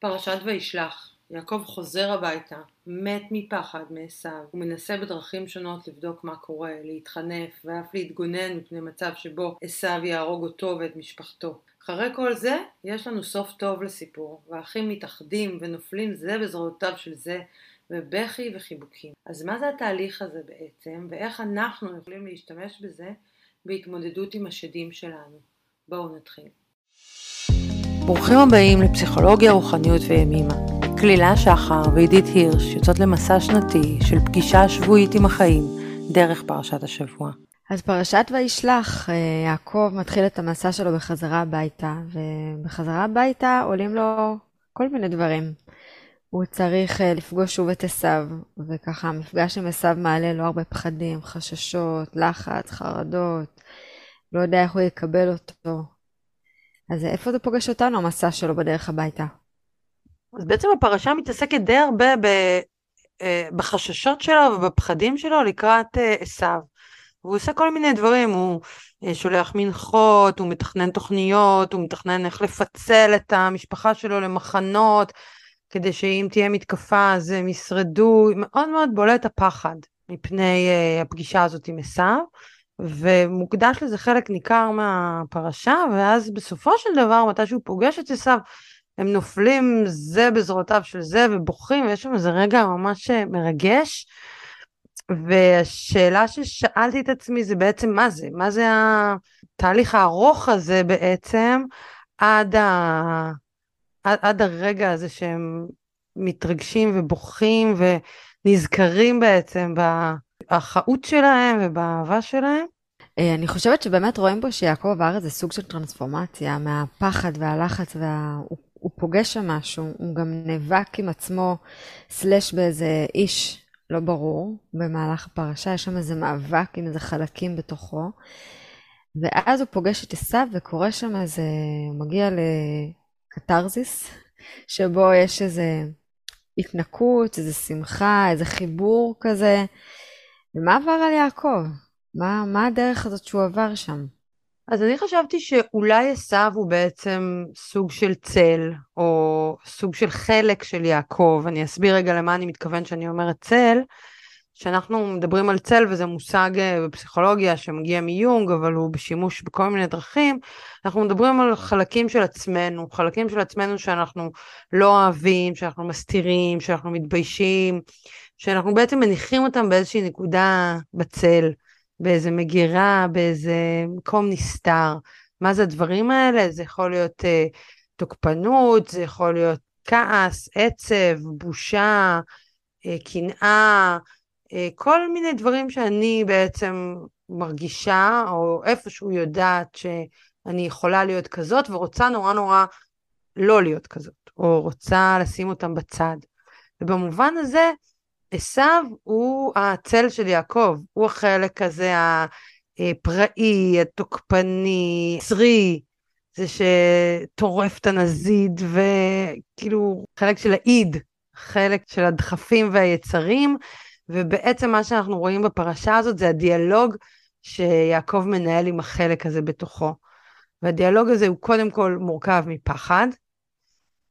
פרשת וישלח יעקב חוזר הביתה, מת מפחד מעשו, הוא מנסה בדרכים שונות לבדוק מה קורה, להתחנף ואף להתגונן מפני מצב שבו עשו יהרוג אותו ואת משפחתו. אחרי כל זה, יש לנו סוף טוב לסיפור, והאחים מתאחדים ונופלים זה בזרועותיו של זה, ובכי וחיבוקים. אז מה זה התהליך הזה בעצם, ואיך אנחנו יכולים להשתמש בזה בהתמודדות עם השדים שלנו? בואו נתחיל. ברוכים הבאים לפסיכולוגיה, רוחניות וימימה. כלילה שחר ועידית הירש יוצאות למסע שנתי של פגישה שבועית עם החיים דרך פרשת השבוע. אז פרשת וישלח, אה, יעקב מתחיל את המסע שלו בחזרה הביתה, ובחזרה הביתה עולים לו כל מיני דברים. הוא צריך אה, לפגוש שוב את עשיו, וככה המפגש עם עשיו מעלה לו הרבה פחדים, חששות, לחץ, חרדות, לא יודע איך הוא יקבל אותו. אז איפה זה פוגש אותנו, המסע שלו בדרך הביתה? אז בעצם הפרשה מתעסקת די הרבה ב, אה, בחששות שלו ובפחדים שלו לקראת עשיו. והוא עושה כל מיני דברים, הוא אה, שולח מנחות, הוא מתכנן תוכניות, הוא מתכנן איך לפצל את המשפחה שלו למחנות, כדי שאם תהיה מתקפה אז הם ישרדו, מאוד מאוד בולט הפחד מפני הפגישה הזאת עם עשיו, ומוקדש לזה חלק ניכר מהפרשה, ואז בסופו של דבר, מתי שהוא פוגש את עשיו, הם נופלים זה בזרועותיו של זה ובוכים, ויש שם איזה רגע ממש אה, מרגש. והשאלה ששאלתי את עצמי זה בעצם מה זה? מה זה התהליך הארוך הזה בעצם עד, ה... עד, עד הרגע הזה שהם מתרגשים ובוכים ונזכרים בעצם באחאות שלהם ובאהבה שלהם? אה, אני חושבת שבאמת רואים פה שיעקב עבר איזה סוג של טרנספורמציה מהפחד והלחץ וה... הוא פוגש שם משהו, הוא גם נאבק עם עצמו, סלש באיזה איש לא ברור במהלך הפרשה, יש שם איזה מאבק עם איזה חלקים בתוכו. ואז הוא פוגש את עשיו וקורה שם איזה, הוא מגיע לקתרזיס, שבו יש איזה התנקות, איזה שמחה, איזה חיבור כזה. ומה עבר על יעקב? מה, מה הדרך הזאת שהוא עבר שם? אז אני חשבתי שאולי עשיו הוא בעצם סוג של צל, או סוג של חלק של יעקב. אני אסביר רגע למה אני מתכוון שאני אומרת צל. כשאנחנו מדברים על צל, וזה מושג אה, בפסיכולוגיה שמגיע מיונג, אבל הוא בשימוש בכל מיני דרכים, אנחנו מדברים על חלקים של עצמנו, חלקים של עצמנו שאנחנו לא אוהבים, שאנחנו מסתירים, שאנחנו מתביישים, שאנחנו בעצם מניחים אותם באיזושהי נקודה בצל. באיזה מגירה, באיזה מקום נסתר. מה זה הדברים האלה? זה יכול להיות אה, תוקפנות, זה יכול להיות כעס, עצב, בושה, אה, קנאה, אה, כל מיני דברים שאני בעצם מרגישה, או איפשהו יודעת שאני יכולה להיות כזאת, ורוצה נורא נורא לא להיות כזאת, או רוצה לשים אותם בצד. ובמובן הזה, עשו הוא הצל של יעקב, הוא החלק הזה הפראי, התוקפני, צרי, זה שטורף את הנזיד, וכאילו חלק של האיד, חלק של הדחפים והיצרים, ובעצם מה שאנחנו רואים בפרשה הזאת זה הדיאלוג שיעקב מנהל עם החלק הזה בתוכו. והדיאלוג הזה הוא קודם כל מורכב מפחד,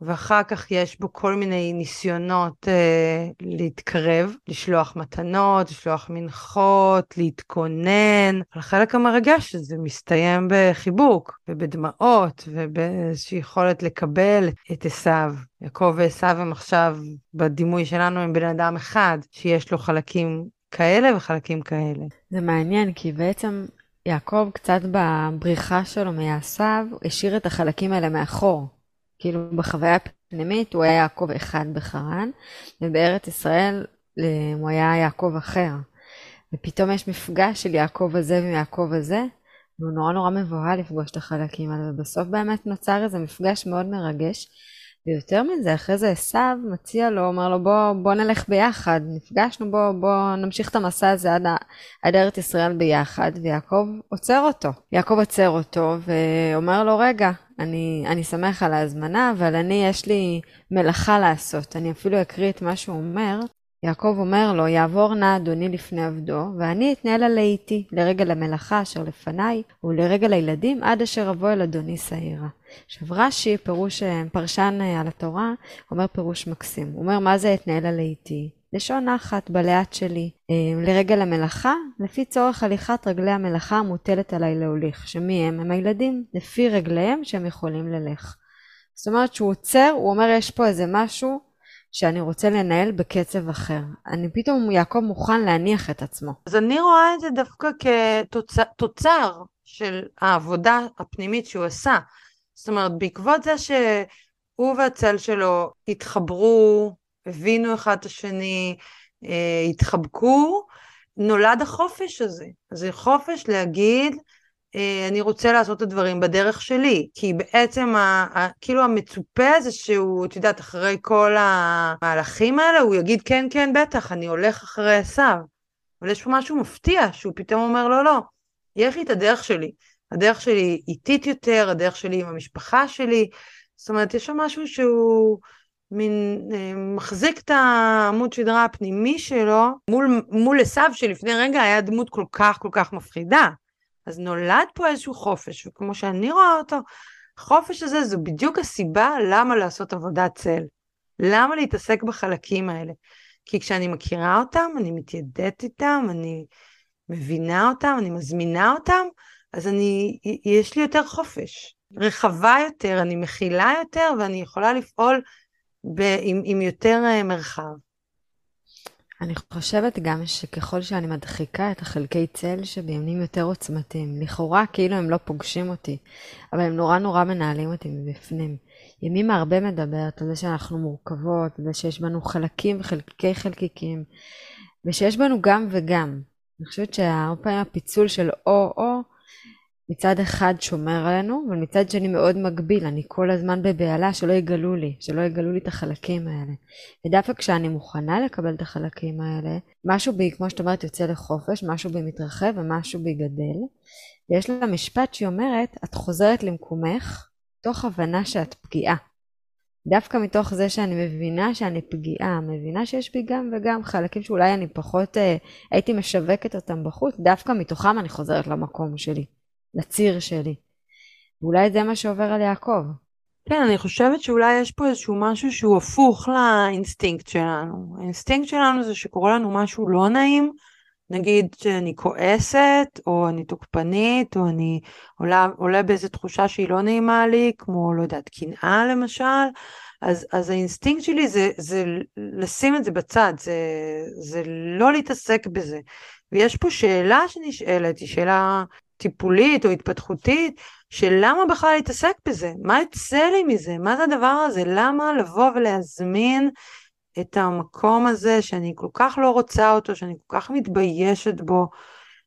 ואחר כך יש בו כל מיני ניסיונות אה, להתקרב, לשלוח מתנות, לשלוח מנחות, להתכונן. החלק המרגש זה מסתיים בחיבוק ובדמעות ובאיזושהי יכולת לקבל את עשיו. יעקב ועשיו הם עכשיו, בדימוי שלנו, הם בן אדם אחד, שיש לו חלקים כאלה וחלקים כאלה. זה מעניין, כי בעצם יעקב קצת בבריחה שלו מעשיו, השאיר את החלקים האלה מאחור. כאילו בחוויה פנימית הוא היה יעקב אחד בחרן, ובארץ ישראל אה, הוא היה יעקב אחר. ופתאום יש מפגש של יעקב הזה ויעקב הזה, והוא נורא נורא מבוהל לפגוש את החלקים האלה, ובסוף באמת נוצר איזה מפגש מאוד מרגש. ויותר מזה, אחרי זה עשיו מציע לו, אומר לו בוא, בוא נלך ביחד, נפגשנו, בוא, בוא נמשיך את המסע הזה עד, עד ארץ ישראל ביחד, ויעקב עוצר אותו. יעקב עוצר אותו ואומר לו, רגע, אני, אני שמח על ההזמנה, אבל אני, יש לי מלאכה לעשות. אני אפילו אקריא את מה שהוא אומר. יעקב אומר לו, יעבור נא אדוני לפני עבדו, ואני אתנהל הלהיטי, לרגע למלאכה אשר לפניי, ולרגע לילדים, עד אשר אבוא אל אדוני שעירה. עכשיו רש"י, פירוש פרשן על התורה, אומר פירוש מקסים. הוא אומר, מה זה אתנהל הלהיטי? לשון נחת בלאט שלי. אה, לרגל המלאכה, לפי צורך הליכת רגלי המלאכה המוטלת עליי להוליך, שמי הם? הם הילדים, לפי רגליהם שהם יכולים ללך. זאת אומרת שהוא עוצר, הוא אומר יש פה איזה משהו שאני רוצה לנהל בקצב אחר. אני פתאום, יעקב מוכן להניח את עצמו. אז אני רואה את זה דווקא כתוצר של העבודה הפנימית שהוא עשה. זאת אומרת, בעקבות זה שהוא והצל שלו התחברו, הבינו אחד את השני, אה, התחבקו, נולד החופש הזה. זה חופש להגיד, אה, אני רוצה לעשות את הדברים בדרך שלי, כי בעצם ה, ה, כאילו המצופה זה שהוא, את יודעת, אחרי כל המהלכים האלה, הוא יגיד כן, כן, בטח, אני הולך אחרי עשיו. אבל יש פה משהו מפתיע, שהוא פתאום אומר, לא, לא, יש לי את הדרך שלי. הדרך שלי איטית יותר, הדרך שלי עם המשפחה שלי. זאת אומרת, יש שם משהו שהוא מין אה, מחזיק את העמוד שדרה הפנימי שלו מול, מול עשיו שלפני רגע היה דמות כל כך כל כך מפחידה. אז נולד פה איזשהו חופש, וכמו שאני רואה אותו, החופש הזה זו בדיוק הסיבה למה לעשות עבודת צל. למה להתעסק בחלקים האלה? כי כשאני מכירה אותם, אני מתיידדת איתם, אני מבינה אותם, אני מזמינה אותם, אז אני, יש לי יותר חופש. רחבה יותר, אני מכילה יותר, ואני יכולה לפעול ב, עם, עם יותר uh, מרחב. אני חושבת גם שככל שאני מדחיקה את החלקי צל שבי, הם נהיים יותר עוצמתיים. לכאורה כאילו הם לא פוגשים אותי, אבל הם נורא נורא מנהלים אותי מבפנים. ימימה הרבה מדברת על זה שאנחנו מורכבות, על זה שיש בנו חלקים וחלקי חלקיקים, ושיש בנו גם וגם. אני חושבת שהרבה פעמים הפיצול של או-או, מצד אחד שומר עלינו, אבל מצד שני מאוד מגביל, אני כל הזמן בבהלה שלא יגלו לי, שלא יגלו לי את החלקים האלה. ודווקא כשאני מוכנה לקבל את החלקים האלה, משהו בי, כמו שאת אומרת, יוצא לחופש, משהו בי מתרחב ומשהו בי גדל. ויש לה משפט שהיא אומרת, את חוזרת למקומך, תוך הבנה שאת פגיעה. דווקא מתוך זה שאני מבינה שאני פגיעה, מבינה שיש בי גם וגם חלקים שאולי אני פחות אה, הייתי משווקת אותם בחוץ, דווקא מתוכם אני חוזרת למקום שלי. לציר שלי. ואולי זה מה שעובר על יעקב. כן, אני חושבת שאולי יש פה איזשהו משהו שהוא הפוך לאינסטינקט שלנו. האינסטינקט שלנו זה שקורה לנו משהו לא נעים, נגיד שאני כועסת, או אני תוקפנית, או אני עולה, עולה באיזו תחושה שהיא לא נעימה לי, כמו, לא יודעת, קנאה למשל, אז, אז האינסטינקט שלי זה, זה לשים את זה בצד, זה, זה לא להתעסק בזה. ויש פה שאלה שנשאלת, היא שאלה טיפולית או התפתחותית, של למה בכלל להתעסק בזה? מה יוצא לי מזה? מה זה הדבר הזה? למה לבוא ולהזמין את המקום הזה שאני כל כך לא רוצה אותו, שאני כל כך מתביישת בו,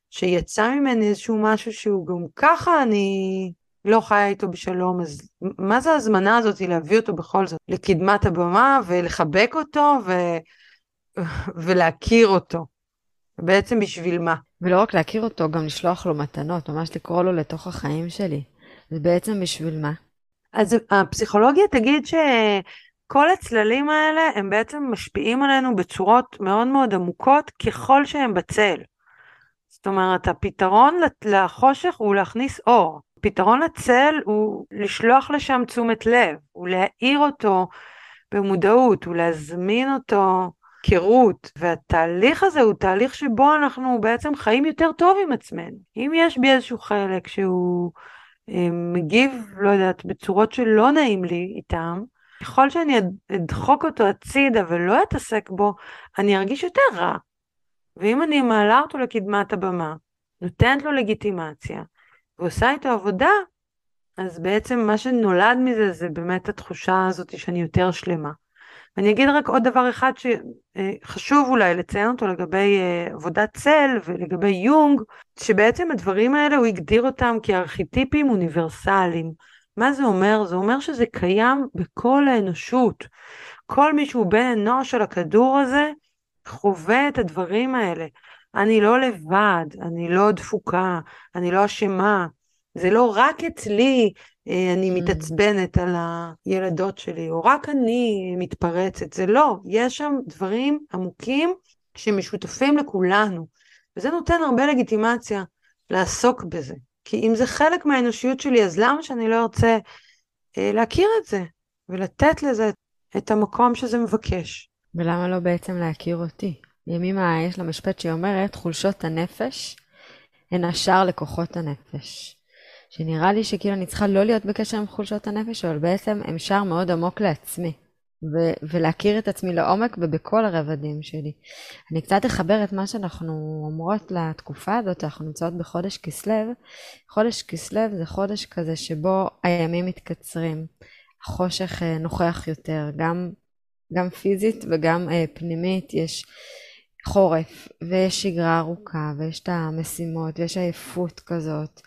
שיצא ממני איזשהו משהו שהוא גם ככה אני לא חיה איתו בשלום, אז מה זה ההזמנה הזאת להביא אותו בכל זאת לקדמת הבמה ולחבק אותו ו... ולהכיר אותו? בעצם בשביל מה? ולא רק להכיר אותו, גם לשלוח לו מתנות, ממש לקרוא לו לתוך החיים שלי. זה בעצם בשביל מה? אז הפסיכולוגיה תגיד שכל הצללים האלה הם בעצם משפיעים עלינו בצורות מאוד מאוד עמוקות ככל שהם בצל. זאת אומרת, הפתרון לחושך הוא להכניס אור. פתרון לצל הוא לשלוח לשם תשומת לב, הוא להאיר אותו במודעות, הוא להזמין אותו היכרות, והתהליך הזה הוא תהליך שבו אנחנו בעצם חיים יותר טוב עם עצמנו. אם יש בי איזשהו חלק שהוא אה, מגיב, לא יודעת, בצורות שלא נעים לי איתם, ככל שאני אדחוק אותו הצידה ולא אתעסק בו, אני ארגיש יותר רע. ואם אני מעלה אותו לקדמת הבמה, נותנת לו לגיטימציה, ועושה איתו עבודה, אז בעצם מה שנולד מזה זה באמת התחושה הזאת שאני יותר שלמה. ואני אגיד רק עוד דבר אחד שחשוב אולי לציין אותו לגבי אה, עבודת צל ולגבי יונג, שבעצם הדברים האלה הוא הגדיר אותם כארכיטיפים אוניברסליים. מה זה אומר? זה אומר שזה קיים בכל האנושות. כל מי שהוא בן אנוש על הכדור הזה חווה את הדברים האלה. אני לא לבד, אני לא דפוקה, אני לא אשמה, זה לא רק אצלי אה, אני Mm. מתעצבנת על הילדות שלי, או רק אני מתפרצת, זה לא, יש שם דברים עמוקים שמשותפים לכולנו, וזה נותן הרבה לגיטימציה לעסוק בזה. כי אם זה חלק מהאנושיות שלי, אז למה שאני לא ארצה אה, להכיר את זה, ולתת לזה את המקום שזה מבקש. ולמה לא בעצם להכיר אותי? ימימה יש לה משפט שהיא אומרת, חולשות הנפש הן השער לכוחות הנפש. שנראה לי שכאילו אני צריכה לא להיות בקשר עם חולשות הנפש, אבל בעצם הם שער מאוד עמוק לעצמי. ו- ולהכיר את עצמי לעומק ובכל הרבדים שלי. אני קצת אחבר את מה שאנחנו אומרות לתקופה הזאת, אנחנו נמצאות בחודש כסלו. חודש כסלו זה חודש כזה שבו הימים מתקצרים, החושך אה, נוכח יותר, גם, גם פיזית וגם אה, פנימית, יש חורף, ויש שגרה ארוכה, ויש את המשימות, ויש עייפות כזאת.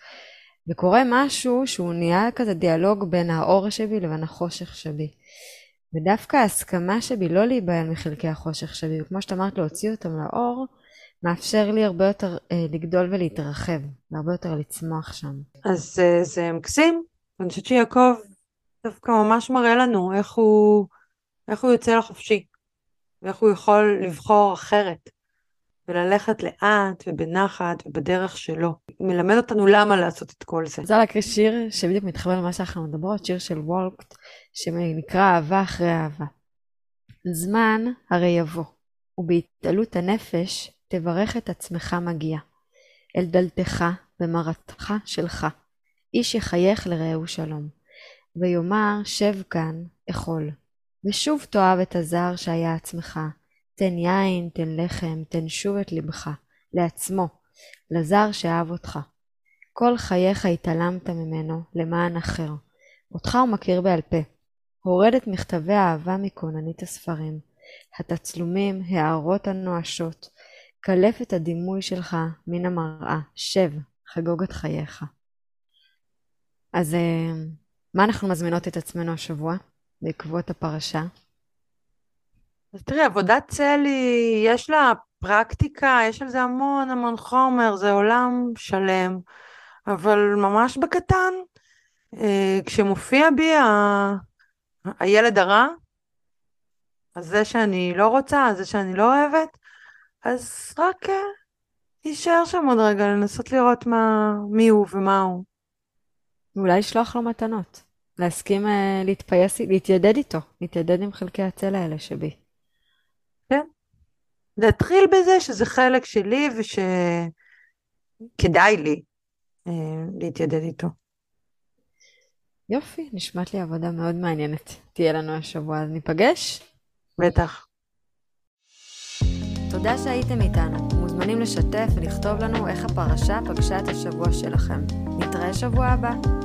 וקורה משהו שהוא נהיה כזה דיאלוג בין האור שבי לבין החושך שבי. ודווקא ההסכמה שבי לא להיבהל מחלקי החושך שבי, וכמו שאת אמרת להוציא אותם לאור, מאפשר לי הרבה יותר אה, לגדול ולהתרחב, והרבה יותר לצמוח שם. אז אה, זה מקסים, ואני חושבת שיעקב דווקא ממש מראה לנו איך הוא, איך הוא יוצא לחופשי, ואיך הוא יכול לבחור אחרת, וללכת לאט ובנחת ובדרך שלו. מלמד אותנו למה לעשות את כל זה. רוצה להקריא שיר שבדיוק מתחבר למה שאנחנו מדברות, שיר של וולקט, שנקרא אהבה אחרי אהבה. זמן הרי יבוא, ובהתעלות הנפש תברך את עצמך מגיע. אל דלתך במרתך שלך, איש יחייך לרעהו שלום. ויאמר שב כאן, אכול. ושוב תאהב את הזר שהיה עצמך. תן יין, תן לחם, תן שוב את לבך, לעצמו, לזר שאהב אותך. כל חייך התעלמת ממנו למען אחר. אותך הוא מכיר בעל פה. הורד את מכתבי האהבה מכוננית הספרים. התצלומים, הערות הנואשות. קלף את הדימוי שלך מן המראה. שב, חגוג את חייך. אז אה, מה אנחנו מזמינות את עצמנו השבוע בעקבות הפרשה? אז תראי, עבודת צל היא, יש לה פרקטיקה, יש על זה המון המון חומר, זה עולם שלם, אבל ממש בקטן, אה, כשמופיע בי ה... הילד הרע, הזה שאני לא רוצה, הזה שאני לא אוהבת, אז רק אה, להישאר שם עוד רגע, לנסות לראות מה, מי הוא ומה הוא. ואולי לשלוח לו מתנות. להסכים אה, להתפייס, להתיידד איתו, להתיידד עם חלקי הצל האלה שבי. להתחיל בזה שזה חלק שלי ושכדאי לי אה, להתיידד איתו. יופי, נשמעת לי עבודה מאוד מעניינת. תהיה לנו השבוע, אז ניפגש? בטח. תודה שהייתם איתנו. מוזמנים לשתף ולכתוב לנו איך הפרשה פגשה את השבוע שלכם. נתראה שבוע הבא.